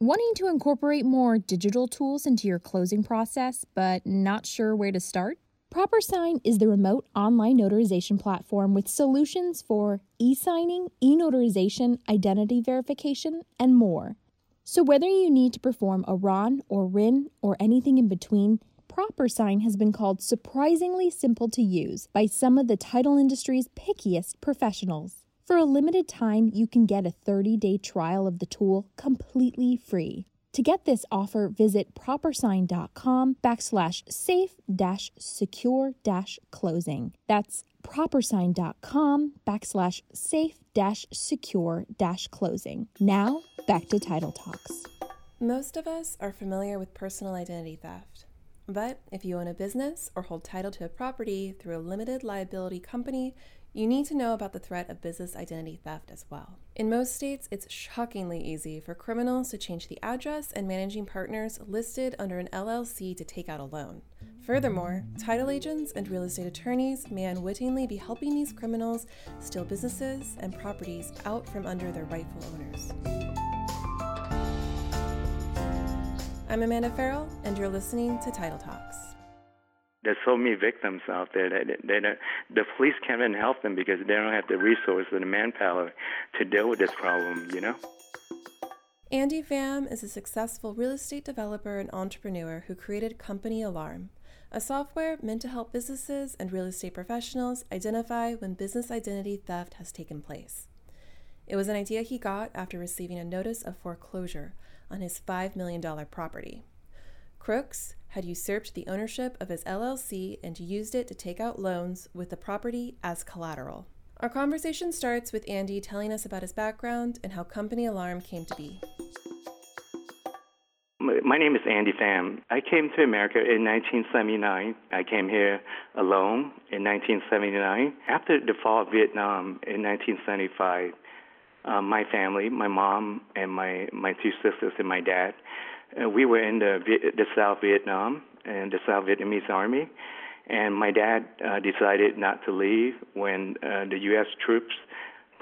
Wanting to incorporate more digital tools into your closing process, but not sure where to start? ProperSign is the remote online notarization platform with solutions for e signing, e notarization, identity verification, and more. So, whether you need to perform a RON or RIN or anything in between, ProperSign has been called surprisingly simple to use by some of the title industry's pickiest professionals. For a limited time, you can get a 30 day trial of the tool completely free. To get this offer, visit propersign.com backslash safe dash secure dash closing. That's propersign.com backslash safe dash secure dash closing. Now, back to Title Talks. Most of us are familiar with personal identity theft. But if you own a business or hold title to a property through a limited liability company, you need to know about the threat of business identity theft as well. In most states, it's shockingly easy for criminals to change the address and managing partners listed under an LLC to take out a loan. Furthermore, title agents and real estate attorneys may unwittingly be helping these criminals steal businesses and properties out from under their rightful owners. I'm Amanda Farrell, and you're listening to Title Talks. There's so many victims out there that they don't, the police can't even help them because they don't have the resources and the manpower to deal with this problem, you know? Andy Pham is a successful real estate developer and entrepreneur who created Company Alarm, a software meant to help businesses and real estate professionals identify when business identity theft has taken place. It was an idea he got after receiving a notice of foreclosure on his $5 million property. Crooks had usurped the ownership of his LLC and used it to take out loans with the property as collateral. Our conversation starts with Andy telling us about his background and how Company Alarm came to be. My name is Andy Pham. I came to America in 1979. I came here alone in 1979. After the fall of Vietnam in 1975, um, my family, my mom and my my two sisters and my dad, uh, we were in the the South Vietnam and the South Vietnamese Army, and my dad uh, decided not to leave when uh, the U.S. troops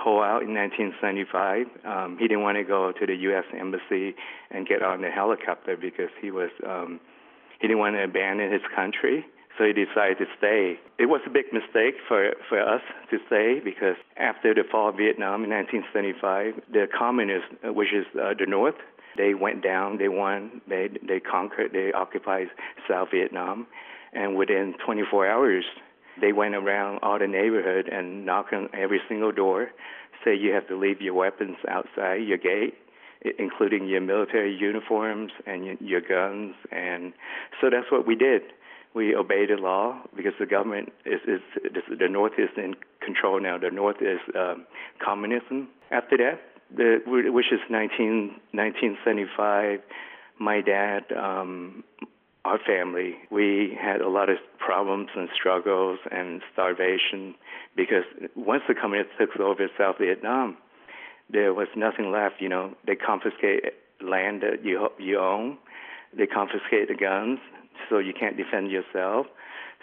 pulled out in 1975. Um, he didn't want to go to the U.S. embassy and get on the helicopter because he was um, he didn't want to abandon his country. So he decided to stay. It was a big mistake for, for us to stay because after the fall of Vietnam in 1975, the communists, uh, which is uh, the North, they went down, they won, they, they conquered, they occupied South Vietnam. And within 24 hours, they went around all the neighborhood and knocked on every single door, say you have to leave your weapons outside your gate including your military uniforms and your, guns and so that's what we did we obeyed the law because the government is, is, the North is in control now. The North is um, communism. After that, the, which is 19, 1975, my dad, um, our family, we had a lot of problems and struggles and starvation because once the communists took over South Vietnam, there was nothing left. You know, they confiscate land that you you own, they confiscate the guns, so you can't defend yourself.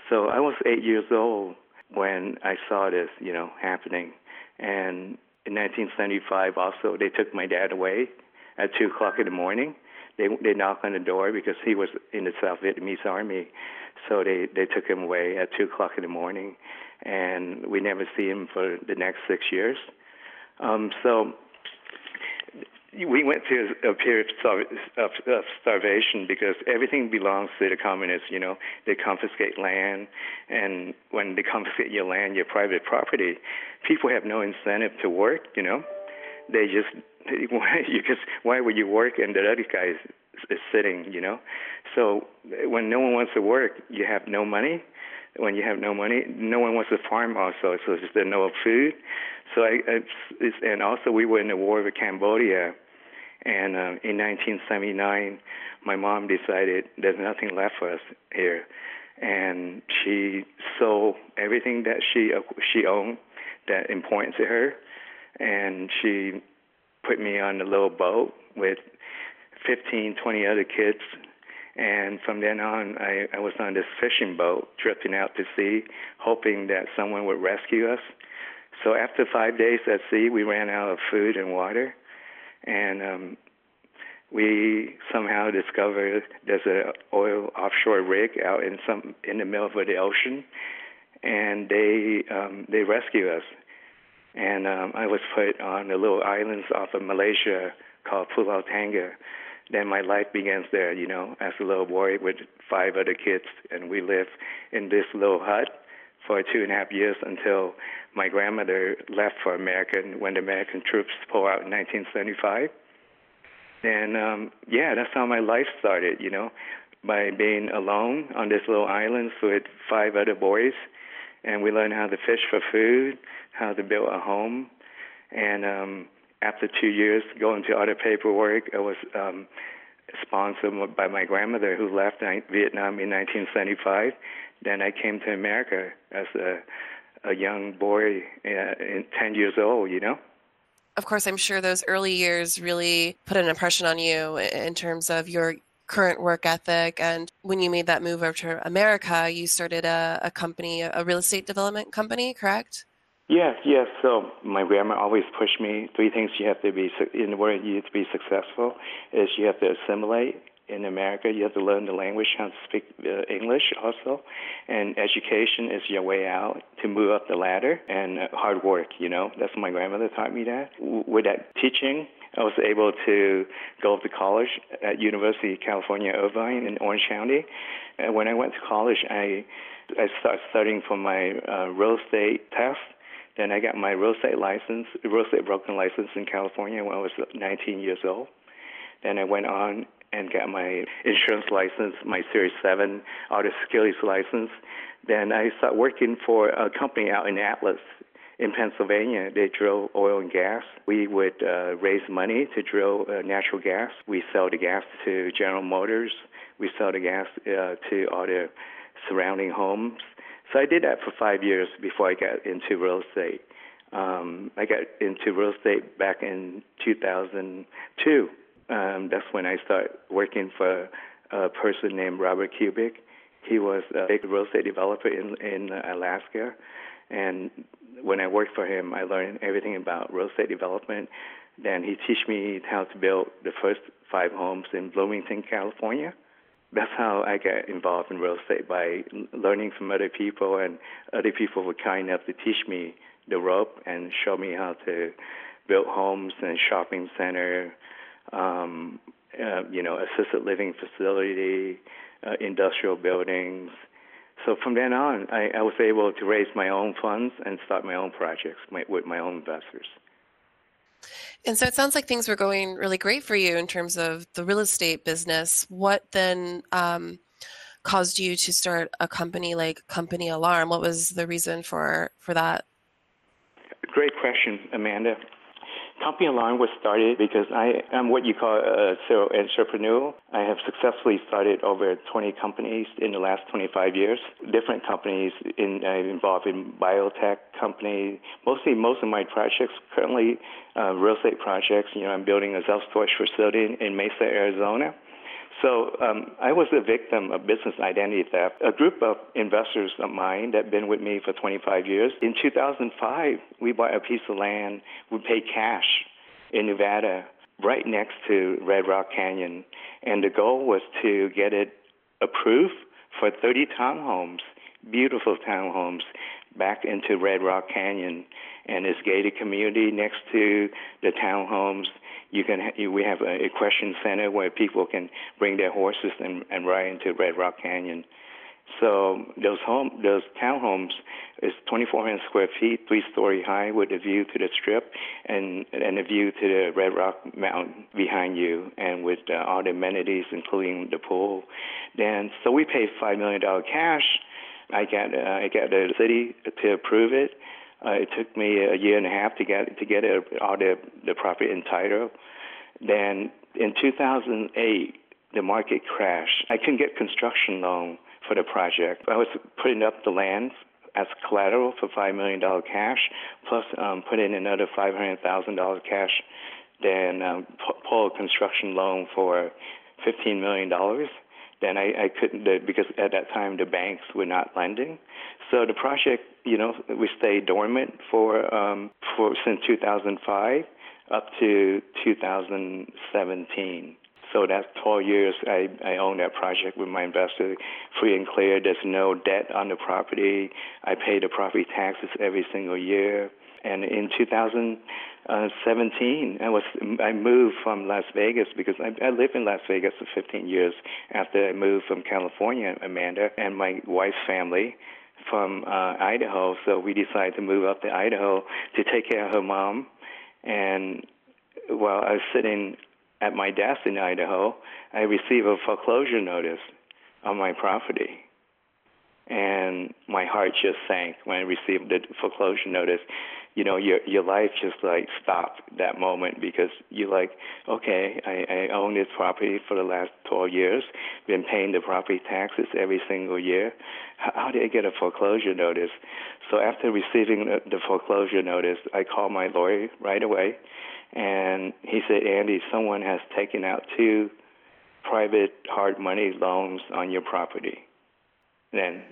So I was eight years old when I saw this, you know, happening. And in 1975, also they took my dad away at two o'clock in the morning. They they knocked on the door because he was in the South Vietnamese army, so they they took him away at two o'clock in the morning, and we never see him for the next six years. Um, so we went through a period of, starvation because everything belongs to the communists. You know, they confiscate land, and when they confiscate your land, your private property, people have no incentive to work. You know, they just you just why would you work and the other guy is, is sitting? You know, so when no one wants to work, you have no money. When you have no money, no one wants to farm also, so there's no food. So I, it's, and also we were in the war with Cambodia, and uh, in 1979, my mom decided there's nothing left for us here, and she sold everything that she she owned that important to her, and she put me on a little boat with 15, 20 other kids. And from then on, I, I was on this fishing boat, drifting out to sea, hoping that someone would rescue us. So after five days at sea, we ran out of food and water, and um, we somehow discovered there's an oil offshore rig out in some in the middle of the ocean, and they um, they rescue us. And um, I was put on the little islands off of Malaysia called Pulau Tangga. Then my life begins there, you know, as a little boy with five other kids, and we lived in this little hut for two and a half years until my grandmother left for America when the American troops pulled out in 1975. And um, yeah, that's how my life started, you know, by being alone on this little island with five other boys. And we learned how to fish for food, how to build a home. And um, after two years going to other paperwork, I was um, sponsored by my grandmother who left Vietnam in 1975. Then I came to America as a, a young boy, uh, 10 years old, you know of course, I'm sure those early years really put an impression on you in terms of your current work ethic. And when you made that move over to America, you started a, a company, a real estate development company, correct? Yes, yes. So my grandma always pushed me. Three things you have to be in order you have to be successful is you have to assimilate, in America, you have to learn the language, how to speak uh, English also. And education is your way out to move up the ladder and uh, hard work, you know. That's what my grandmother taught me that. W- with that teaching, I was able to go to college at University of California, Irvine in Orange County. And when I went to college, I I started studying for my uh, real estate test. Then I got my real estate license, real estate broker license in California when I was 19 years old. Then I went on and got my insurance license, my Series 7 auto securities license. Then I started working for a company out in Atlas in Pennsylvania. They drill oil and gas. We would uh, raise money to drill uh, natural gas. We sell the gas to General Motors. We sell the gas uh, to all the surrounding homes. So I did that for five years before I got into real estate. Um, I got into real estate back in 2002 um, that's when I started working for a person named Robert Kubik. He was a big real estate developer in in Alaska, and when I worked for him, I learned everything about real estate development. Then he taught me how to build the first five homes in Bloomington, California. That's how I got involved in real estate by learning from other people, and other people were kind enough to teach me the rope and show me how to build homes and shopping center, um, uh, you know, assisted living facility, uh, industrial buildings. So from then on, I, I was able to raise my own funds and start my own projects my, with my own investors. And so it sounds like things were going really great for you in terms of the real estate business. What then um, caused you to start a company like Company Alarm? What was the reason for for that? Great question, Amanda. Company Alarm was started because I am what you call a serial entrepreneur. I have successfully started over 20 companies in the last 25 years. Different companies in, I'm involved in biotech company. Mostly, most of my projects currently uh, real estate projects. You know, I'm building a self storage facility in Mesa, Arizona. So um, I was a victim of business identity theft. A group of investors of mine that have been with me for 25 years. In 2005, we bought a piece of land. We paid cash in Nevada, right next to Red Rock Canyon, and the goal was to get it approved for 30 townhomes, beautiful townhomes, back into Red Rock Canyon and this gated community next to the townhomes you can we have a equestrian center where people can bring their horses and, and ride into Red Rock Canyon. So those home those townhomes is 2,400 square feet, three story high, with a view to the strip and and a view to the Red Rock Mountain behind you, and with uh, all the amenities, including the pool. Then so we paid five million dollar cash. I got uh, I got the city to approve it uh, it took me a year and a half to get to get all the the property in title. Then in 2008, the market crashed. I couldn't get construction loan for the project. I was putting up the land as collateral for five million dollar cash, plus um, put in another five hundred thousand dollars cash. Then um, pull a construction loan for fifteen million dollars then I, I couldn't because at that time the banks were not lending. So the project, you know, we stayed dormant for um, for since 2005 up to 2017. So that's 12 years I, I own that project with my investor, free and clear. There's no debt on the property. I pay the property taxes every single year. And in 2017, I was I moved from Las Vegas because I, I lived in Las Vegas for 15 years after I moved from California, Amanda, and my wife's family from uh, Idaho. So we decided to move up to Idaho to take care of her mom. And while I was sitting at my desk in Idaho, I received a foreclosure notice on my property. And my heart just sank when I received the foreclosure notice. You know, your your life just like stopped that moment because you're like, okay, I, I own this property for the last 12 years, been paying the property taxes every single year. How, how did I get a foreclosure notice? So after receiving the, the foreclosure notice, I called my lawyer right away and he said, Andy, someone has taken out two private hard money loans on your property. Then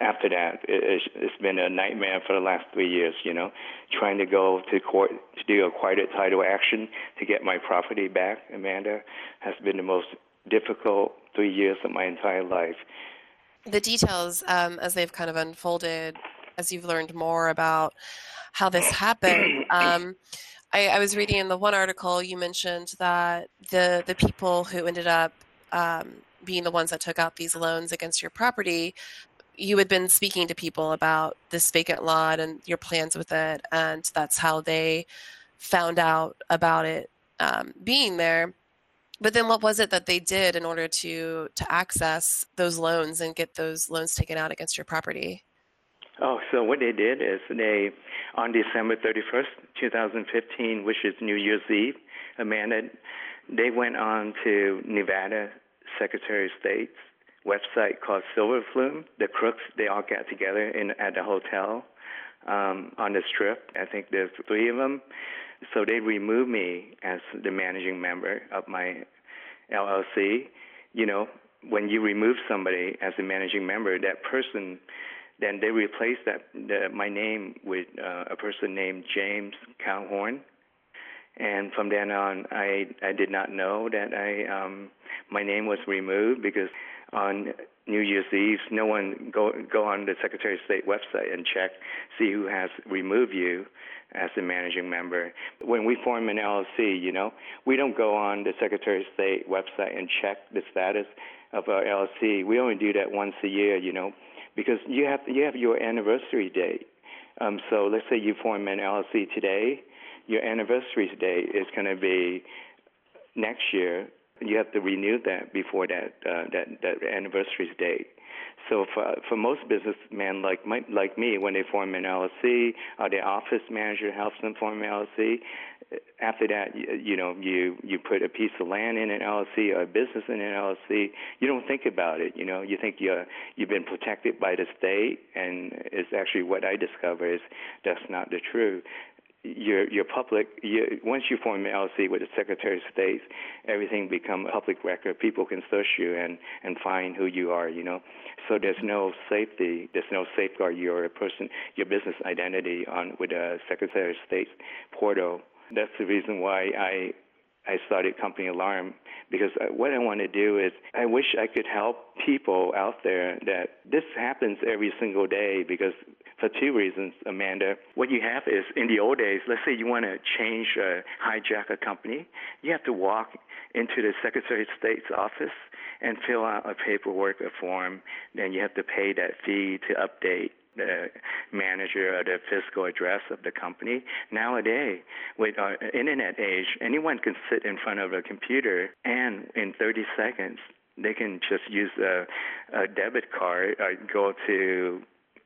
after that, it, it's been a nightmare for the last three years, you know, trying to go to court to do a quiet title action to get my property back, Amanda, has been the most difficult three years of my entire life. The details, um, as they've kind of unfolded, as you've learned more about how this happened, um, I, I, was reading in the one article you mentioned that the the people who ended up um, being the ones that took out these loans against your property, you had been speaking to people about this vacant lot and your plans with it, and that's how they found out about it um, being there. But then, what was it that they did in order to to access those loans and get those loans taken out against your property? Oh, so what they did is they, on December 31st, 2015, which is New Year's Eve, Amanda, they went on to Nevada Secretary of State's website called Silver Flume. The crooks, they all got together in at the hotel um, on the strip. I think there's three of them. So they removed me as the managing member of my LLC. You know, when you remove somebody as a managing member, that person then they replaced that the, my name with uh, a person named James Calhorn, and from then on, I I did not know that I um, my name was removed because on New Year's Eve, no one go go on the Secretary of State website and check see who has removed you as a managing member. When we form an LLC, you know, we don't go on the Secretary of State website and check the status of our LLC. We only do that once a year, you know because you have you have your anniversary date. Um, so let's say you form an LLC today, your anniversary date is going to be next year. You have to renew that before that uh, that that anniversary date. So for for most businessmen like my, like me, when they form an LLC, or their office manager helps them form an LLC, after that, you, you know, you you put a piece of land in an LLC or a business in an LLC. You don't think about it. You know, you think you're you've been protected by the state, and it's actually what I discover is that's not the truth. Your your public you, once you form an LLC with the Secretary of State, everything become public record. People can search you and and find who you are. You know, so there's no safety. There's no safeguard your person your business identity on with the Secretary of State portal that's the reason why I I started Company Alarm because uh, what I want to do is I wish I could help people out there that this happens every single day because for two reasons, Amanda. What you have is in the old days, let's say you want to change, uh, hijack a company, you have to walk into the Secretary of State's office and fill out a paperwork, a form. Then you have to pay that fee to update the manager or the fiscal address of the company. Nowadays, with our internet age, anyone can sit in front of a computer and in 30 seconds they can just use a, a debit card or go to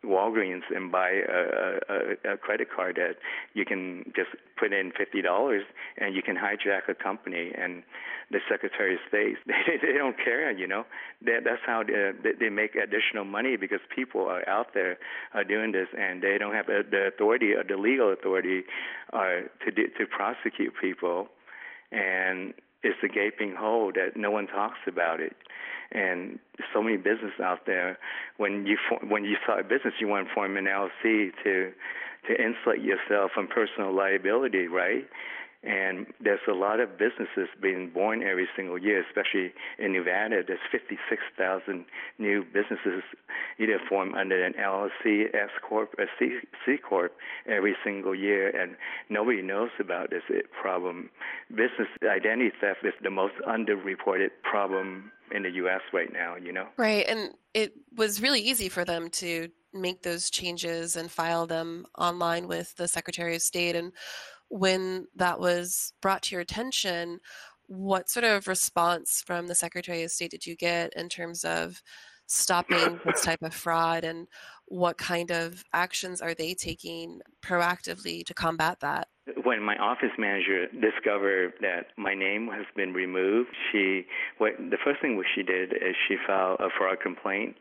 Walgreens and buy a, a, a credit card that you can just put in fifty dollars and you can hijack a company. And the Secretary of State they, they don't care you know. That, that's how they, they make additional money because people are out there are doing this and they don't have the authority or the legal authority uh, to to prosecute people. And it's a gaping hole that no one talks about it and so many businesses out there. When you when you start a business, you want to form an LLC to to insulate yourself from personal liability, right? And there's a lot of businesses being born every single year, especially in Nevada. There's 56,000 new businesses either formed under an LLC, S Corp, or C, Corp every single year, and nobody knows about this problem. Business identity theft is the most underreported problem in the U.S. right now. You know, right? And it was really easy for them to make those changes and file them online with the Secretary of State. And when that was brought to your attention, what sort of response from the Secretary of State did you get in terms of stopping this type of fraud and what kind of actions are they taking proactively to combat that? When my office manager discovered that my name has been removed, she what the first thing she did is she filed a fraud complaint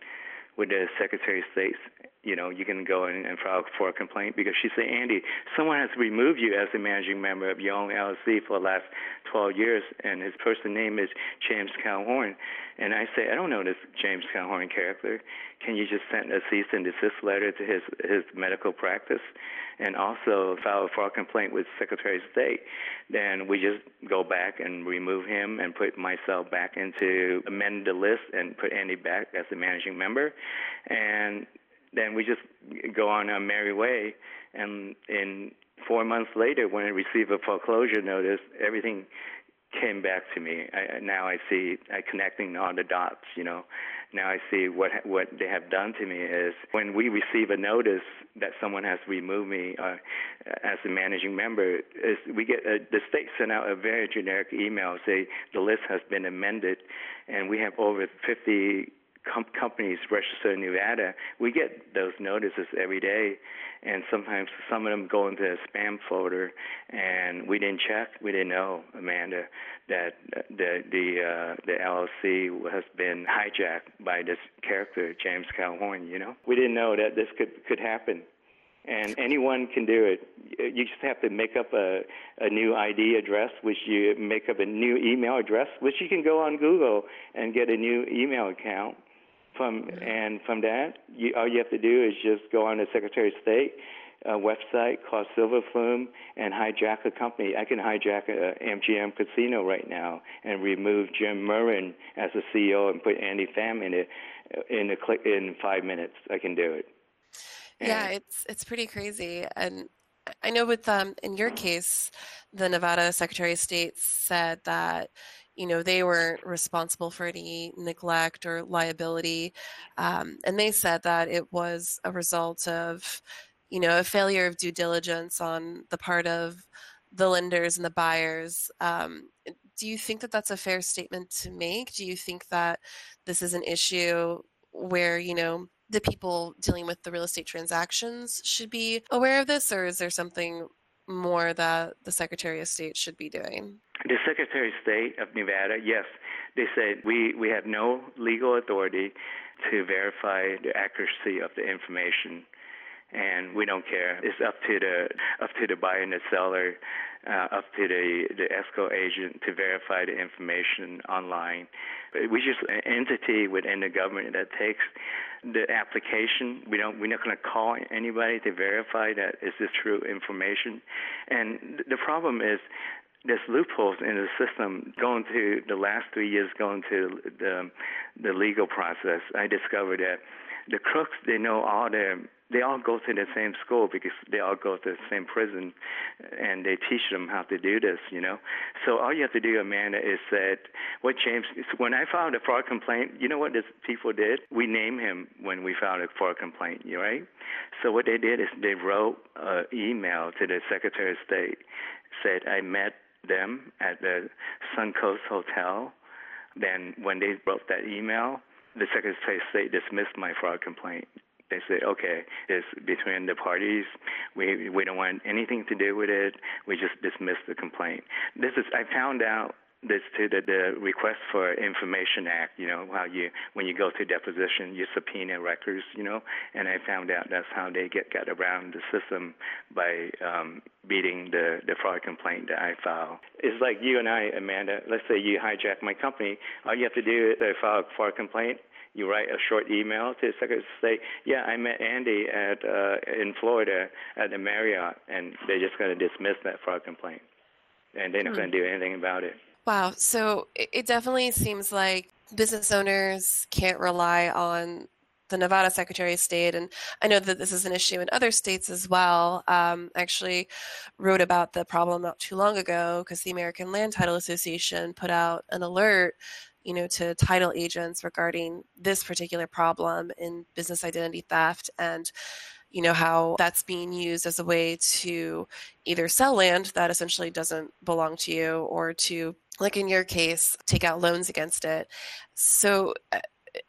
with the Secretary of State you know, you can go in and file for a complaint because she said, Andy, someone has removed you as a managing member of your own LLC for the last 12 years, and his person name is James Calhorn. And I say, I don't know this James Calhorn character. Can you just send a cease and desist letter to his his medical practice, and also file a fraud complaint with Secretary of State? Then we just go back and remove him and put myself back into amend the list and put Andy back as the managing member, and then we just go on our merry way. And in four months later, when I received a foreclosure notice, everything came back to me. I, now I see I connecting all the dots. You know, now I see what what they have done to me is when we receive a notice that someone has removed me uh, as a managing member, is we get a, the state sent out a very generic email say the list has been amended, and we have over 50 com- companies registered in Nevada, we get those notices every day, and sometimes some of them go into a spam folder, and we didn't check, we didn't know, Amanda, that the the uh, the LLC has been hijacked by this character, James Calhoun. You know, we didn't know that this could could happen and anyone can do it. You just have to make up a, a new ID address, which you make up a new email address, which you can go on Google and get a new email account, from and from that, you, all you have to do is just go on the Secretary of State uh, website called Silver Flume and hijack a company. I can hijack a MGM casino right now and remove Jim Murren as the CEO and put Andy Pham in it uh, in a click in five minutes. I can do it. And yeah, it's it's pretty crazy, and I know with um in your case, the Nevada Secretary of State said that you know they weren't responsible for any neglect or liability um, and they said that it was a result of you know a failure of due diligence on the part of the lenders and the buyers um, do you think that that's a fair statement to make? Do you think that this is an issue where you know the people dealing with the real estate transactions should be aware of this or is there something more that the secretary of state should be doing the Secretary of State of Nevada, yes, they said we, we have no legal authority to verify the accuracy of the information and we don't care. It's up to the up to the buyer and the seller, uh, up to the the escrow agent to verify the information online. We just an entity within the government that takes the application. We don't. We're not going to call anybody to verify that is this true information. And the problem is there's loopholes in the system. Going to the last three years, going to the the legal process, I discovered that the crooks they know all their they all go to the same school because they all go to the same prison, and they teach them how to do this. You know, so all you have to do, Amanda, is that what James. When I filed a fraud complaint, you know what these people did? We named him when we filed a fraud complaint. You right? So what they did is they wrote an email to the Secretary of State, said I met them at the Suncoast Hotel. Then when they wrote that email, the Secretary of State dismissed my fraud complaint. They said, okay, it's between the parties. We we don't want anything to do with it. We just dismissed the complaint. This is I found out this to the, the request for information act you know how you when you go to deposition you subpoena records you know? And i found out that's how they get got around the system by um beating the the fraud complaint that i file it's like you and i amanda let's say you hijack my company. All you have to do is file a fraud complaint. You write a short email to the secretary to say, "Yeah, I met Andy at uh, in Florida at the Marriott," and they're just going to dismiss that fraud complaint. and they're not going to do anything about it. Wow. So it definitely seems like business owners can't rely on the Nevada Secretary of State, and I know that this is an issue in other states as well. Um, actually, wrote about the problem not too long ago because the American Land Title Association put out an alert, you know, to title agents regarding this particular problem in business identity theft and you know how that's being used as a way to either sell land that essentially doesn't belong to you or to like in your case take out loans against it. So uh,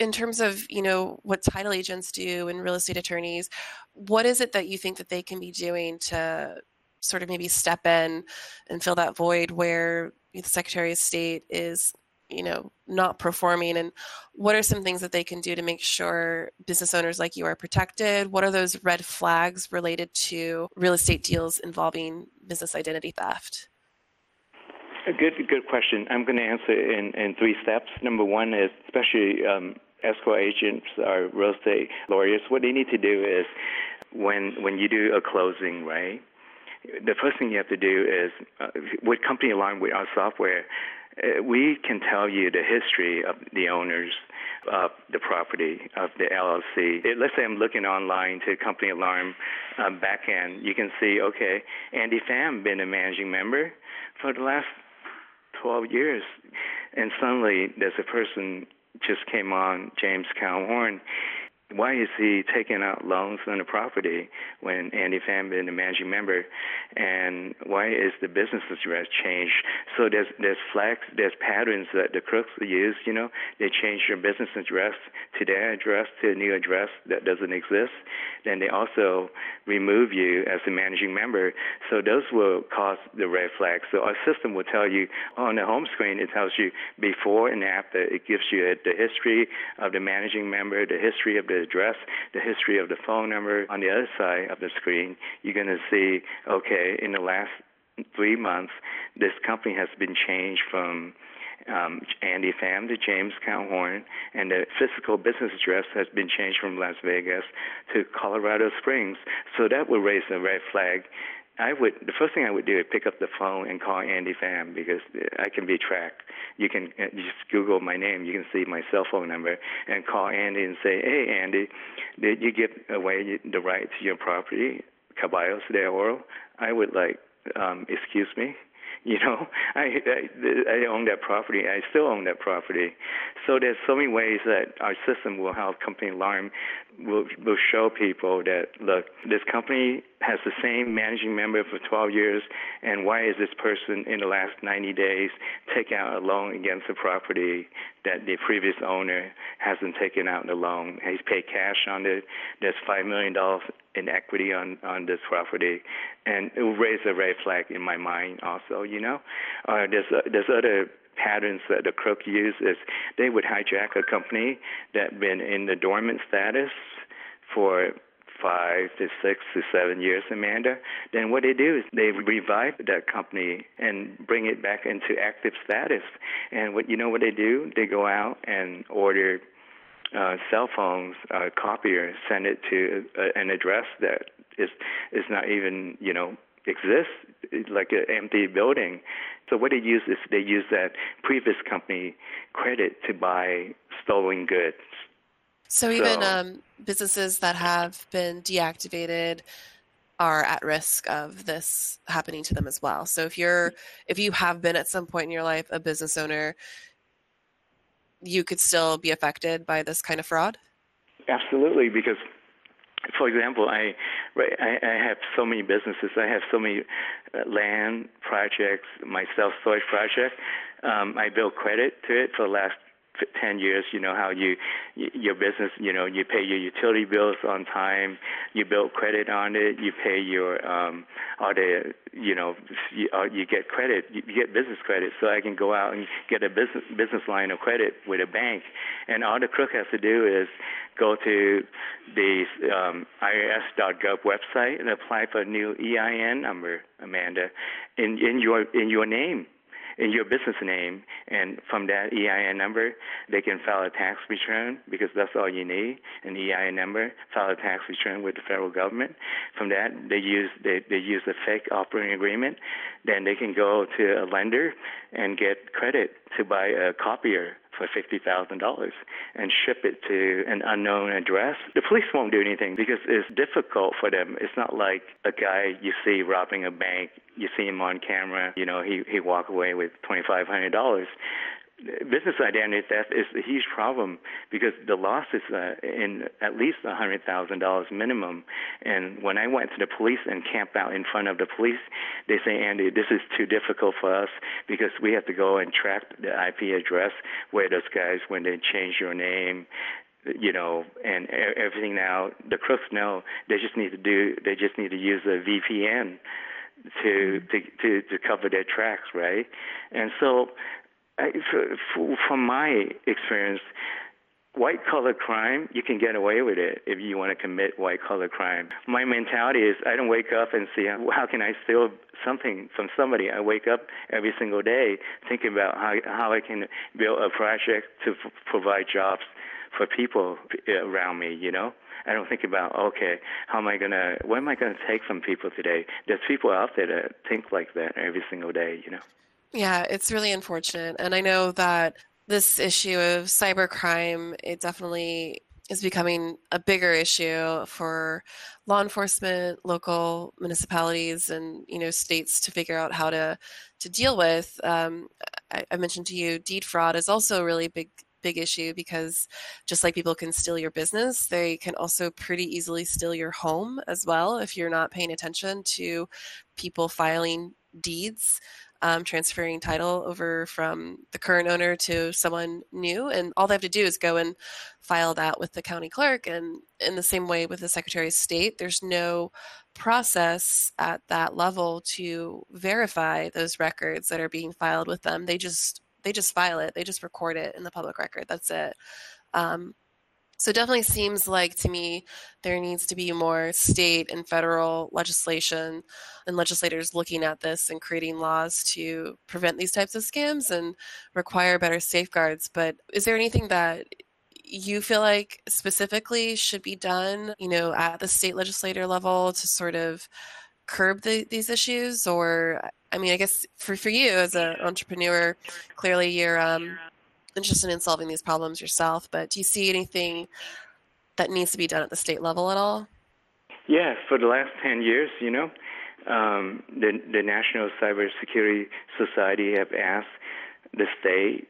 in terms of you know what title agents do and real estate attorneys what is it that you think that they can be doing to sort of maybe step in and fill that void where the secretary of state is you know not performing and what are some things that they can do to make sure business owners like you are protected what are those red flags related to real estate deals involving business identity theft a good, good question. I'm going to answer in, in three steps. Number one is, especially um, escrow agents or real estate lawyers, what they need to do is when when you do a closing, right? The first thing you have to do is, uh, with Company Alarm, with our software, we can tell you the history of the owners of the property of the LLC. Let's say I'm looking online to Company Alarm uh, backend. You can see, okay, Andy Pham been a managing member for the last 12 years. And suddenly there's a person just came on, James Calhorn, why is he taking out loans on the property when Andy been the managing member, and why is the business address changed? So there's there's flags, there's patterns that the crooks use. You know, they change your business address to their address to a new address that doesn't exist. Then they also remove you as a managing member. So those will cause the red flags. So our system will tell you on the home screen. It tells you before and after. It gives you the history of the managing member, the history of the address, the history of the phone number. On the other side of the screen, you're going to see, okay, in the last three months, this company has been changed from um, Andy Pham to James Calhorn, and the physical business address has been changed from Las Vegas to Colorado Springs. So that would raise a red flag I would the first thing I would do is pick up the phone and call Andy Pham because I can be tracked. You can uh, just Google my name. You can see my cell phone number and call Andy and say, "Hey, Andy, did you give away the right to your property, Caballos de Oro?" I would like, um, excuse me. You know, I, I I own that property. I still own that property. So there's so many ways that our system will help company alarm will will show people that look, this company has the same managing member for 12 years, and why is this person in the last 90 days take out a loan against a property that the previous owner hasn't taken out the loan? He's paid cash on it. There's five million dollars in equity on on this property, and it will raise a red flag in my mind. Also, you know, uh, there's uh, there's other patterns that the crook use is they would hijack a company that been in the dormant status for five to six to seven years, Amanda, then what they do is they revive that company and bring it back into active status. And what you know what they do? They go out and order uh, cell phones, uh, copier, send it to uh, an address that is is not even you know exists like an empty building. So what they use is they use that previous company credit to buy stolen goods. So even so, um, businesses that have been deactivated are at risk of this happening to them as well. So if you're if you have been at some point in your life a business owner, you could still be affected by this kind of fraud. Absolutely, because for example, I, I, I have so many businesses. I have so many uh, land projects, my self storage project. Um, I built credit to it for the last 10 years, you know, how you, your business, you know, you pay your utility bills on time, you build credit on it, you pay your, um, all the, you know, you, uh, you get credit, you get business credit. So I can go out and get a business, business line of credit with a bank. And all the crook has to do is go to the um, IRS.gov website and apply for a new EIN number, Amanda, in, in your, in your name your business name, and from that EIN number, they can file a tax return because that's all you need an EIN number. File a tax return with the federal government. From that, they use they, they use a fake operating agreement. Then they can go to a lender and get credit to buy a copier for $50,000 and ship it to an unknown address, the police won't do anything because it's difficult for them. It's not like a guy you see robbing a bank, you see him on camera, you know, he, he walk away with $2,500 business identity theft is a huge problem because the loss is uh, in at least a hundred thousand dollars minimum. And when I went to the police and camped out in front of the police, they say, Andy, this is too difficult for us because we have to go and track the IP address where those guys when they change your name you know, and everything now, the crooks know they just need to do, they just need to use a VPN to to to, to cover their tracks, right? And so Uh, from my experience, white collar crime, you can get away with it if you want to commit white collar crime. My mentality is I don't wake up and see how can I steal something from somebody. I wake up every single day thinking about how how I can build a project to f- provide jobs for people around me. You know. I don't think about okay, how am I gonna, what am I gonna take from people today? There's people out there that think like that every single day, you know. Yeah, it's really unfortunate. And I know that this issue of cybercrime, it definitely is becoming a bigger issue for law enforcement, local municipalities, and you know states to figure out how to to deal with. Um, I, I, mentioned to you, deed fraud is also a really big big issue because just like people can steal your business, they can also pretty easily steal your home as well if you're not paying attention to people filing deeds um, transferring title over from the current owner to someone new. And all they have to do is go and file that with the county clerk. And in the same way with the Secretary of State, there's no process at that level to verify those records that are being filed with them. They just they just file it. They just record it in the public record. That's it. Um, so it definitely seems like to me there needs to be more state and federal legislation and legislators looking at this and creating laws to prevent these types of scams and require better safeguards. But is there anything that you feel like specifically should be done, you know, at the state legislator level to sort of curb the, these issues? Or, I mean, I guess for, for you as an entrepreneur, clearly you're um, interested in solving these problems yourself, but do you see anything that needs to be done at the state level at all? Yeah, for the last 10 years, you know, um, the, the National Cybersecurity Society have asked the state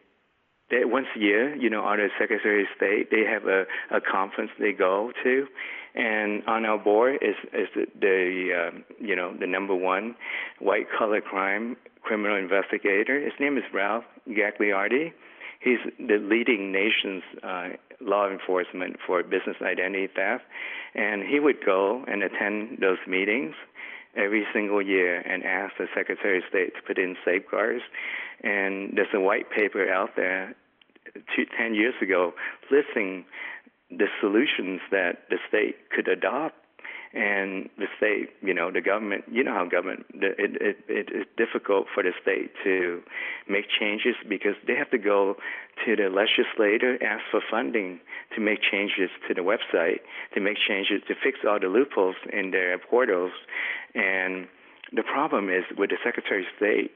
that once a year, you know, under Secretary of State, they have a, a conference they go to, and on our board is is the, the um, you know the number one white collar crime criminal investigator. His name is Ralph Gagliardi, He's the leading nation's uh, law enforcement for business identity theft, and he would go and attend those meetings every single year and ask the Secretary of State to put in safeguards. And there's a white paper out there two, 10 years ago listing the solutions that the state could adopt and the state, you know, the government, you know how government, it, it, it is difficult for the state to make changes because they have to go to the legislator, ask for funding to make changes to the website, to make changes to fix all the loopholes in their portals. And the problem is with the Secretary of State,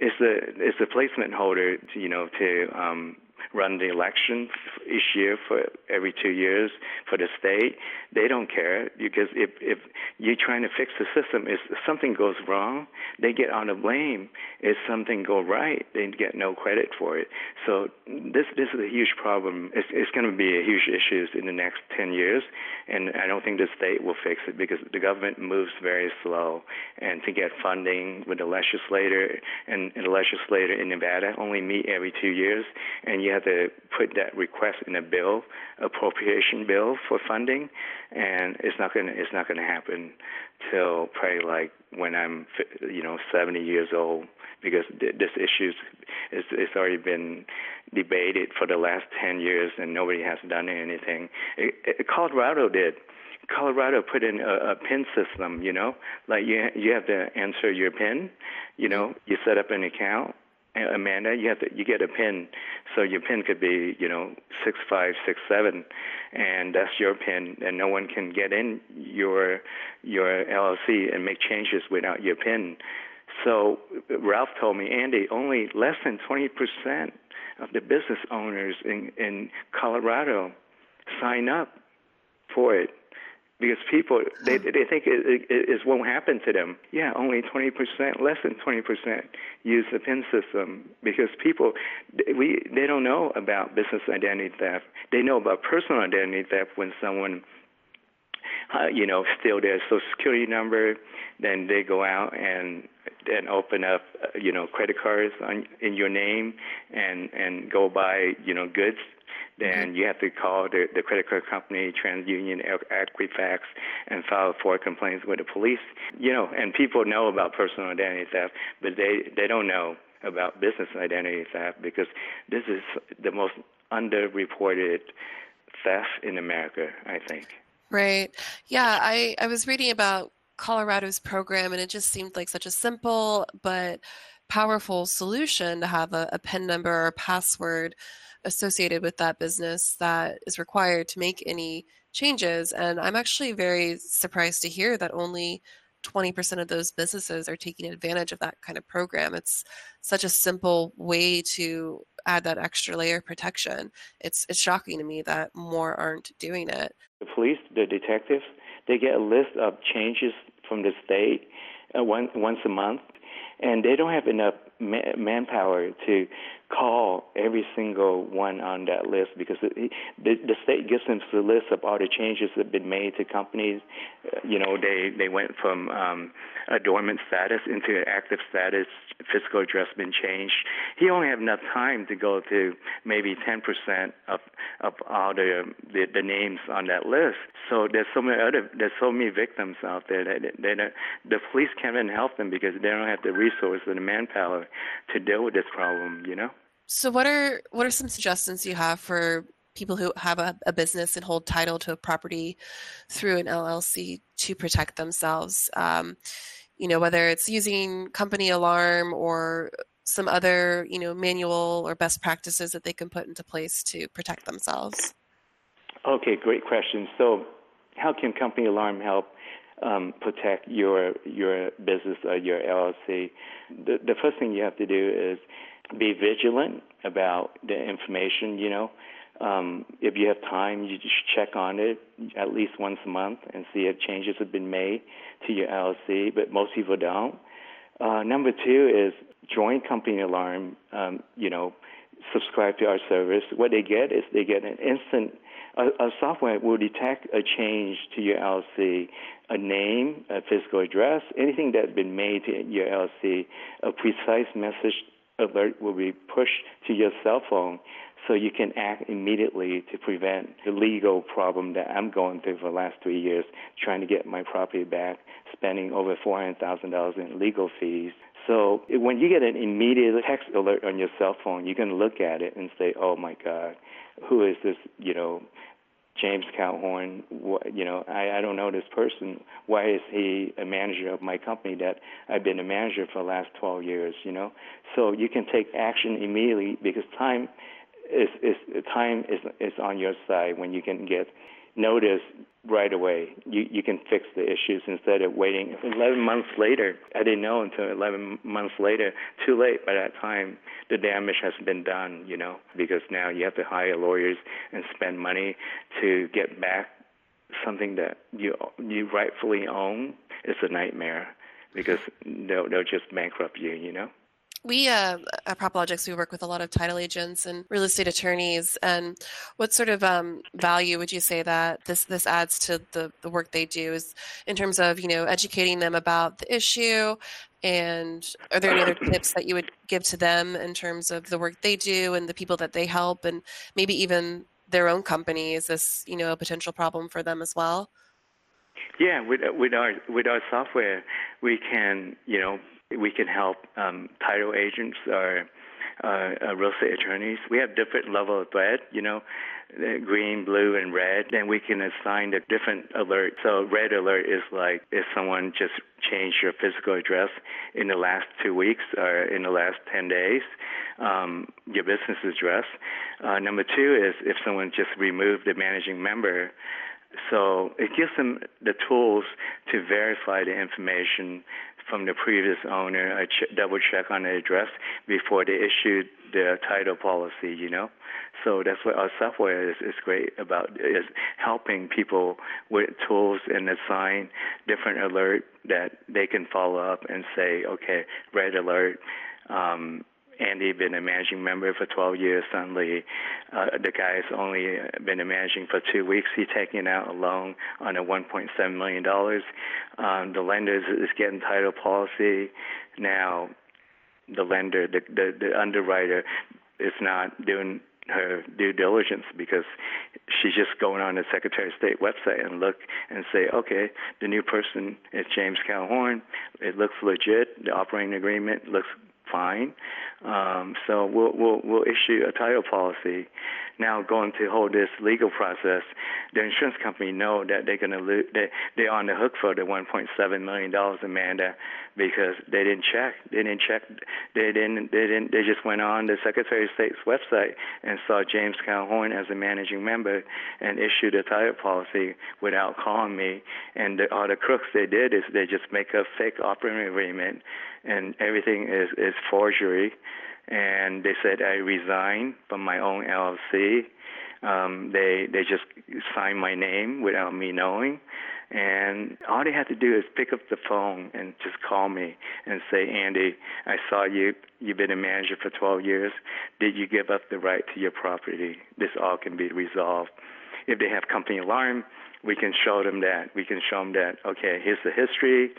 is the is the placement holder, you know, to um, run the election each year for every two years for the state. They don't care because if if you're trying to fix the system, if something goes wrong, they get on the blame. If something go right, they get no credit for it. So this this is a huge problem. It's it's going to be a huge issue in the next ten years, and I don't think the state will fix it because the government moves very slow. And to get funding with the legislator and, and the legislator in Nevada only meet every two years, and you have to put that request in a bill, appropriation bill for funding, and it's not gonna it's not gonna happen till probably like when I'm you know 70 years old because this issue is it's already been debated for the last 10 years and nobody has done anything. It, it, Colorado did. Colorado put in a, a PIN system, you know, like you you have to answer your PIN, you know, you set up an account Amanda, you have to you get a pin, so your pin could be you know six five six seven, and that's your pin, and no one can get in your your LLC and make changes without your pin. So Ralph told me, Andy, only less than 20% of the business owners in in Colorado sign up for it because people they they think it, it, it won't happen to them. Yeah, only 20%, less than 20% use the PIN system because people we they don't know about business identity theft. They know about personal identity theft when someone uh, you know steal their social security number, then they go out and and open up uh, you know credit cards on in your name and and go buy you know goods then mm-hmm. you have to call the, the credit card company, TransUnion, Equifax, and file four complaints with the police. You know, and people know about personal identity theft, but they they don't know about business identity theft because this is the most underreported theft in America, I think. Right. Yeah, I, I was reading about Colorado's program and it just seemed like such a simple but powerful solution to have a, a PIN number or a password associated with that business that is required to make any changes. And I'm actually very surprised to hear that only 20% of those businesses are taking advantage of that kind of program. It's such a simple way to add that extra layer of protection. It's it's shocking to me that more aren't doing it. The police, the detectives, they get a list of changes from the state uh, one, once a month, and they don't have enough ma- manpower to call every single one on that list because the, the, the state gives them the list of all the changes that have been made to companies. Uh, you know, they they went from um, a dormant status into an active status. Address been changed. He only have enough time to go to maybe 10% of of all the, the the names on that list. So there's so many other there's so many victims out there that they, they the police can't even help them because they don't have the resources and the manpower to deal with this problem. You know. So what are what are some suggestions you have for people who have a, a, business and hold title to a property through an LLC to protect themselves? Um, you know, whether it's using company alarm or some other, you know, manual or best practices that they can put into place to protect themselves. Okay, great question. So, how can company alarm help um, protect your your business or your LLC? The, the first thing you have to do is be vigilant about the information. You know, um, if you have time, you just check on it at least once a month and see if changes have been made to your LLC. But most people don't. Uh, number two is join Company Alarm. Um, you know, subscribe to our service. What they get is they get an instant. A, software will detect a change to your LLC, a name, a physical address, anything that's been made to your LLC, a precise message alert will be pushed to your cell phone so you can act immediately to prevent the legal problem that I'm going through for the last three years, trying to get my property back, spending over $400,000 in legal fees. So when you get an immediate text alert on your cell phone, you can look at it and say, "Oh my God, who is this? You know, James Calhoun, you know, I, I don't know this person. Why is he a manager of my company that I've been a manager for the last 12 years, you know? So you can take action immediately because time is, is time is, is on your side when you can get notice right away. You you can fix the issues instead of waiting 11 months later. I didn't know until 11 months later. Too late by that time. The damage has been done, you know, because now you have to hire lawyers and spend money to get back something that you you rightfully own. It's a nightmare because they'll they'll just bankrupt you, you know. We uh, at PropLogix we work with a lot of title agents and real estate attorneys. And what sort of um, value would you say that this this adds to the the work they do is in terms of you know educating them about the issue? And are there any other tips that you would give to them in terms of the work they do and the people that they help, and maybe even their own company? Is this you know a potential problem for them as well? Yeah, with with our with our software, we can you know we can help um, title agents or uh, uh, real estate attorneys. We have different level of red, you know, green, blue, and red. Then we can assign a different alert. So red alert is like if someone just changed your physical address in the last two weeks or in the last 10 days, um, your business address. Uh, number two is if someone just removed the managing member. So it gives them the tools to verify the information from the previous owner, I ch- double check on the address before they issued the title policy, you know. So that's what our software is, is great about is helping people with tools and assign different alert that they can follow up and say, okay, red alert, um, Andy been a managing member for 12 years. Suddenly, uh, the guy's only been a managing for two weeks. He's taking out a loan on a 1.7 million dollars. Um, the lender is getting title policy now. The lender, the, the the underwriter, is not doing her due diligence because she's just going on the Secretary of State website and look and say, okay, the new person is James Calhoun. It looks legit. The operating agreement looks fine. Um, so we'll, we'll we'll issue a title policy. Now going to hold this legal process, the insurance company know that they're going to lose. They they're on the hook for the 1.7 million dollars, Amanda, because they didn't check. They didn't check. They didn't. They didn't. They just went on the Secretary of State's website and saw James Calhoun as a managing member and issued a title policy without calling me. And the, all the crooks they did is they just make a fake operating agreement and everything is is forgery. And they said I resign from my own LLC. Um, they they just signed my name without me knowing, and all they had to do is pick up the phone and just call me and say, Andy, I saw you. You've been a manager for 12 years. Did you give up the right to your property? This all can be resolved. If they have company alarm, we can show them that. We can show them that, okay, here's the history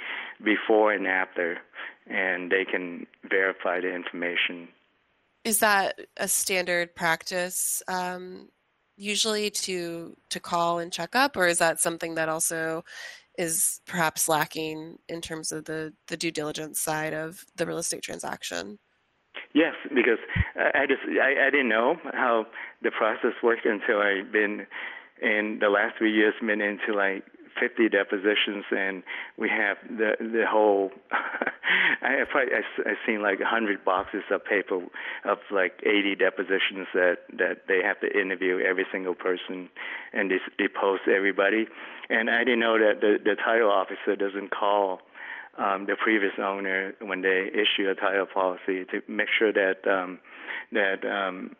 before and after and they can verify the information. Is that a standard practice um, usually to to call and check up, or is that something that also is perhaps lacking in terms of the the due diligence side of the real estate transaction? Yes, because I just I, I didn't know how the process worked until I've been in the last three years been into like 50 depositions, and we have the the whole. I probably I, I've seen like a 100 boxes of paper of like 80 depositions that that they have to interview every single person, and they depose everybody. And I didn't know that the the title officer doesn't call um, the previous owner when they issue a title policy to make sure that um, that um,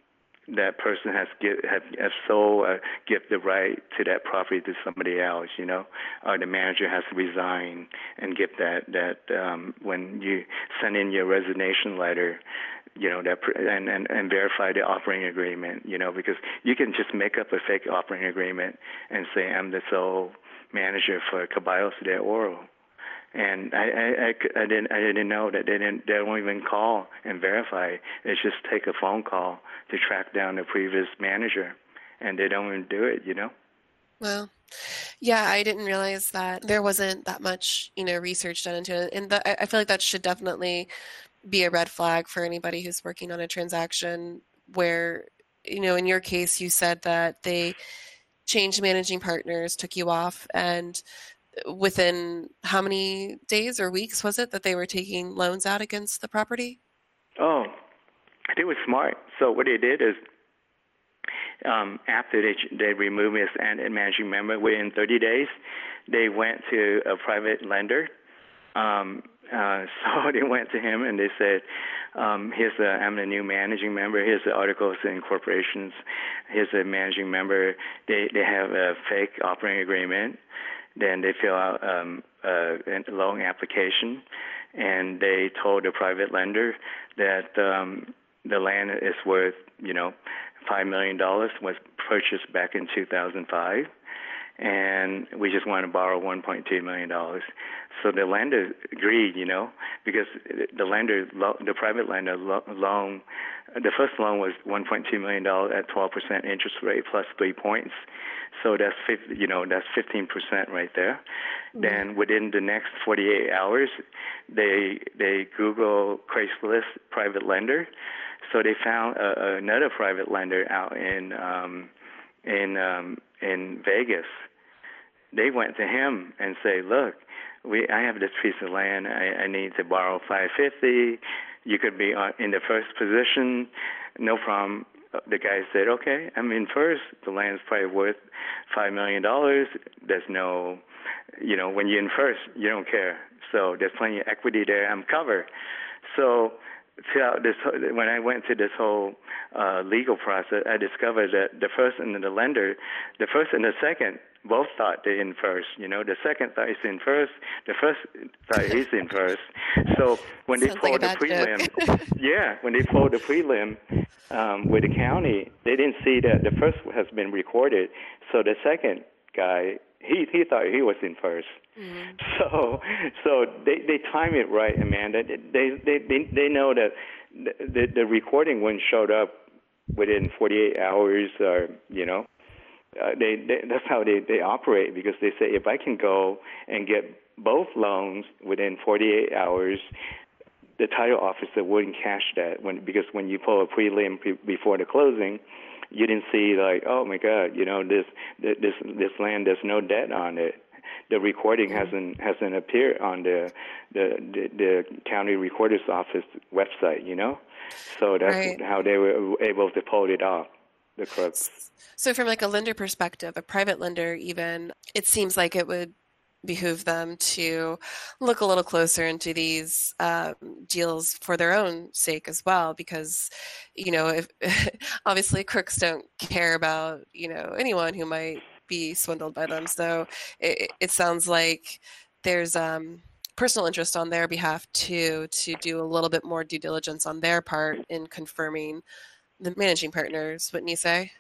that person has give have, have sold or give the right to that property to somebody else, you know, or the manager has to resign and give that that um, when you send in your resignation letter, you know that and, and and verify the operating agreement, you know, because you can just make up a fake operating agreement and say I'm the sole manager for Caballos de Oro and I, I, I, I didn't I didn't know that they didn't they don't even call and verify. It's just take a phone call to track down the previous manager, and they don't even do it. You know. Well, yeah, I didn't realize that there wasn't that much you know research done into it, and the, I feel like that should definitely be a red flag for anybody who's working on a transaction where you know in your case you said that they changed managing partners took you off and within how many days or weeks was it that they were taking loans out against the property? Oh, they were smart. So what they did is, um, after they they removed me as an managing member, within 30 days, they went to a private lender. Um, uh, so they went to him and they said, um, "Here's the I'm the new managing member. Here's the articles and incorporations. Here's the managing member. They they have a fake operating agreement." Then they fill out um, a loan application, and they told the private lender that um, the land is worth, you know, five million dollars was purchased back in 2005, and we just want to borrow 1.2 million dollars. So the lender agreed, you know, because the lender, the private lender loan, the first loan was 1.2 million dollars at 12% interest rate plus three points. So that's 50, you know that's 15% right there. Mm-hmm. Then within the next 48 hours, they they Google Craigslist private lender. So they found a, another private lender out in um, in um, in Vegas. They went to him and say, "Look, we I have this piece of land. I, I need to borrow 550. You could be in the first position, no problem." The guy said, "Okay, I'm in first. The land's probably worth five million dollars. There's no, you know, when you're in first, you don't care. So there's plenty of equity there. I'm covered." So throughout this, when I went through this whole uh, legal process, I discovered that the first and the lender, the first and the second, both thought they're in first. You know, the second thought he's in first, the first thought he's in first. So when they pulled like the prelim, yeah, when they pulled the prelim um, with the county, they didn't see that the first has been recorded. So the second guy, he he thought he was in 1st mm-hmm. So so they they time it right, Amanda. They they they they know that the the recording when showed up within 48 hours or you know uh, they, they that's how they they operate because they say if I can go and get both loans within 48 hours the title officer wouldn't cash that when because when you pull a prelim pre- before the closing you didn't see like oh my god you know this this this land there's no debt on it the recording mm-hmm. hasn't hasn't appeared on the, the the the county recorder's office website you know so that's right. how they were able to pull it off the so from like a lender perspective a private lender even it seems like it would behoove them to look a little closer into these um, deals for their own sake as well because you know if obviously crooks don't care about you know anyone who might be swindled by them. So it, it sounds like there's um, personal interest on their behalf too to do a little bit more due diligence on their part in confirming the managing partners wouldn't you say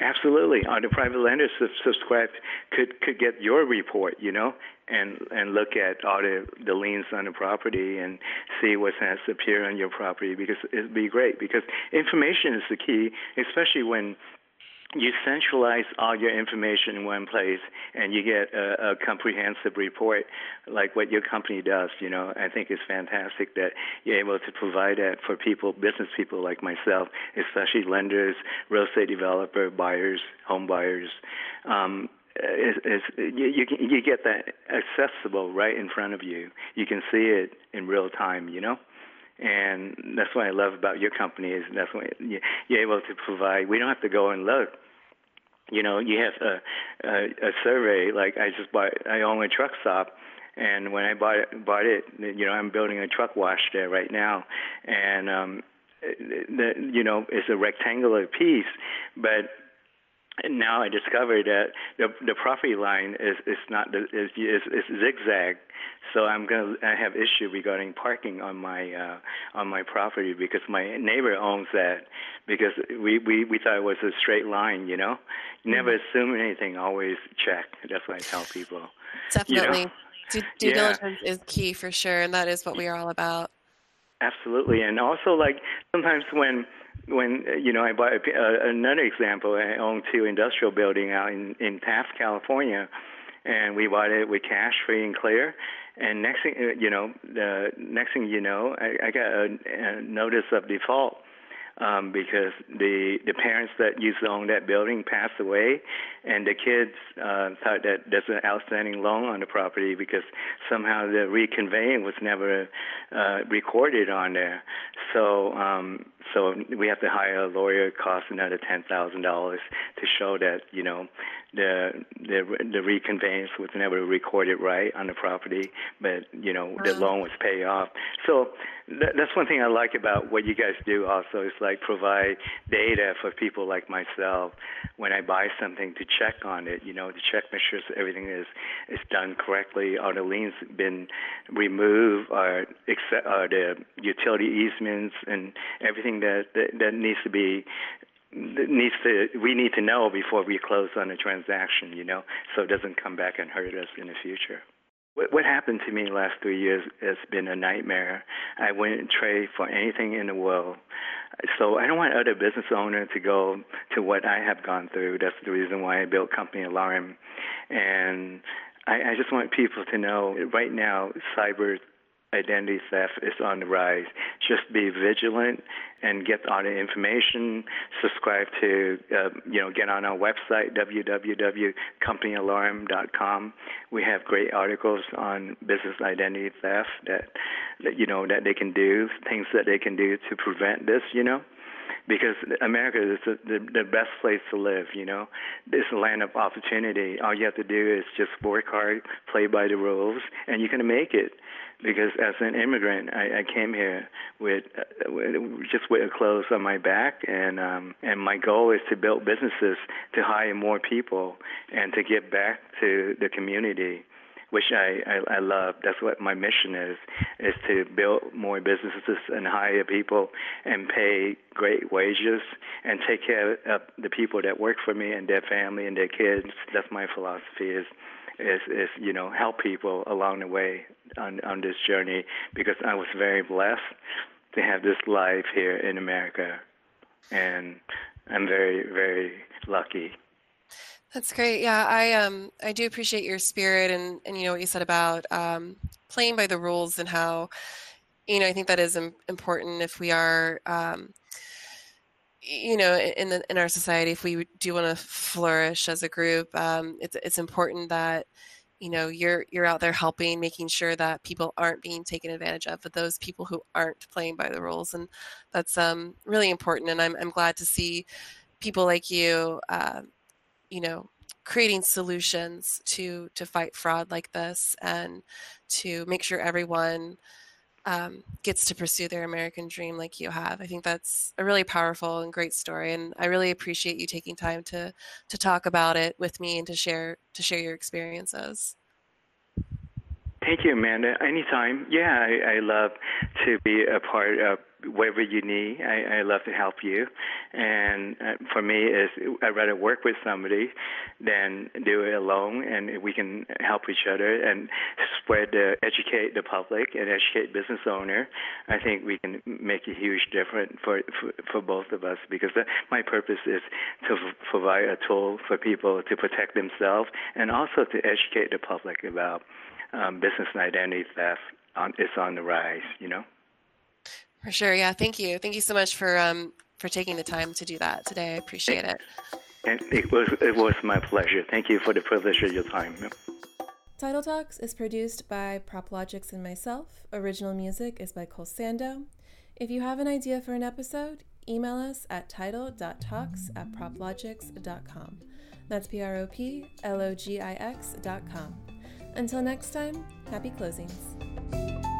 Absolutely. On the private lenders subscribe could could get your report, you know, and and look at all the the liens on the property and see what has appeared on your property because it'd be great because information is the key, especially when you centralize all your information in one place and you get a, a, comprehensive report like what your company does you know? I think it's fantastic that you're able to provide that for people business people like myself especially lenders real estate developer buyers home buyers. Um, is, is you, you you get that accessible right in front of you. You can see it in real time you know and that's what I love about your company is that's what you're able to provide. We don't have to go and look. You know, you have a, a, a survey. Like I just bought, I own a truck stop, and when I bought it, bought it, you know, I'm building a truck wash there right now, and um, the, you know, it's a rectangular piece, but now I discovered that the the property line is is not is is, is zigzag, so I'm gonna I have issue regarding parking on my uh, on my property because my neighbor owns that because we we we thought it was a straight line, you know. You never mm-hmm. assume anything, always check. That's what I tell people. Definitely, you know? due, due yeah. diligence is key for sure, and that is what we are all about. Absolutely, and also like sometimes when when you know I bought uh, another example. I own two industrial building out in in Taft, California, and we bought it with cash, free and clear. And next thing uh, you know, the next thing you know, I, I got a, a notice of default um, because the the parents that used to own that building passed away, and the kids uh, thought that there's an outstanding loan on the property because somehow the reconveying was never uh, recorded on there. So um, so we have to hire a lawyer. It costs another ten thousand dollars to show that you know the the the reconveyance was never recorded right on the property, but you know the mm-hmm. loan was paid off. So that, that's one thing I like about what you guys do. Also, is like provide data for people like myself when I buy something to check on it. You know, to check make sure everything is is done correctly. Are the liens been removed? Are except are the utility easements and everything that that, that needs to be needs to we need to know before we close on a transaction, you know, so it doesn't come back and hurt us in the future. What, what happened to me last three years has been a nightmare. I wouldn't trade for anything in the world. So I don't want other business owners to go to what I have gone through. That's the reason why I built Company Alarm. And I, I just want people to know right now, cyber identity theft is on the rise. Just be vigilant and get all the information. Subscribe to, uh, you know, get on our website www.companyalarm.com. We have great articles on business identity theft that, that you know that they can do, things that they can do to prevent this. You know because America is the, the, the best place to live. You know, it's a land of opportunity. All you have to do is just work hard, play by the rules, and you can make it because as an immigrant, I, I came here with, uh, with just with a clothes on my back, and um, and my goal is to build businesses to hire more people and to give back to the community which I, I, I love. That's what my mission is, is to build more businesses and hire people and pay great wages and take care of the people that work for me and their family and their kids. That's my philosophy is is is you know help people along the way on on this journey because I was very blessed to have this life here in America, and I'm very very lucky. That's great. Yeah, I um I do appreciate your spirit and and you know what you said about um, playing by the rules and how you know I think that is important if we are um, you know in the, in our society if we do want to flourish as a group um, it's it's important that you know you're you're out there helping making sure that people aren't being taken advantage of but those people who aren't playing by the rules and that's um, really important and I'm, I'm glad to see people like you uh, you know creating solutions to to fight fraud like this and to make sure everyone um, gets to pursue their American dream like you have. I think that's a really powerful and great story, and I really appreciate you taking time to to talk about it with me and to share to share your experiences. Thank you, Amanda. Anytime. Yeah, I, I love to be a part of whatever you need. I, I love to help you, and uh, for me, is I'd rather work with somebody than do it alone, and we can help each other and spread, the, educate the public and educate business owner. I think we can make a huge difference for for, for both of us because my purpose is to f- provide a tool for people to protect themselves and also to educate the public about um, business identity theft. On, it's on the rise, you know. For sure. Yeah. Thank you. Thank you so much for um, for taking the time to do that today. I appreciate it. And it was it was my pleasure. Thank you for the privilege of your time. Title Talks is produced by PropLogix and myself. Original music is by Cole Sando. If you have an idea for an episode, email us at title.talks at proplogix.com. That's P R O P L O G I X.com. Until next time, happy closings.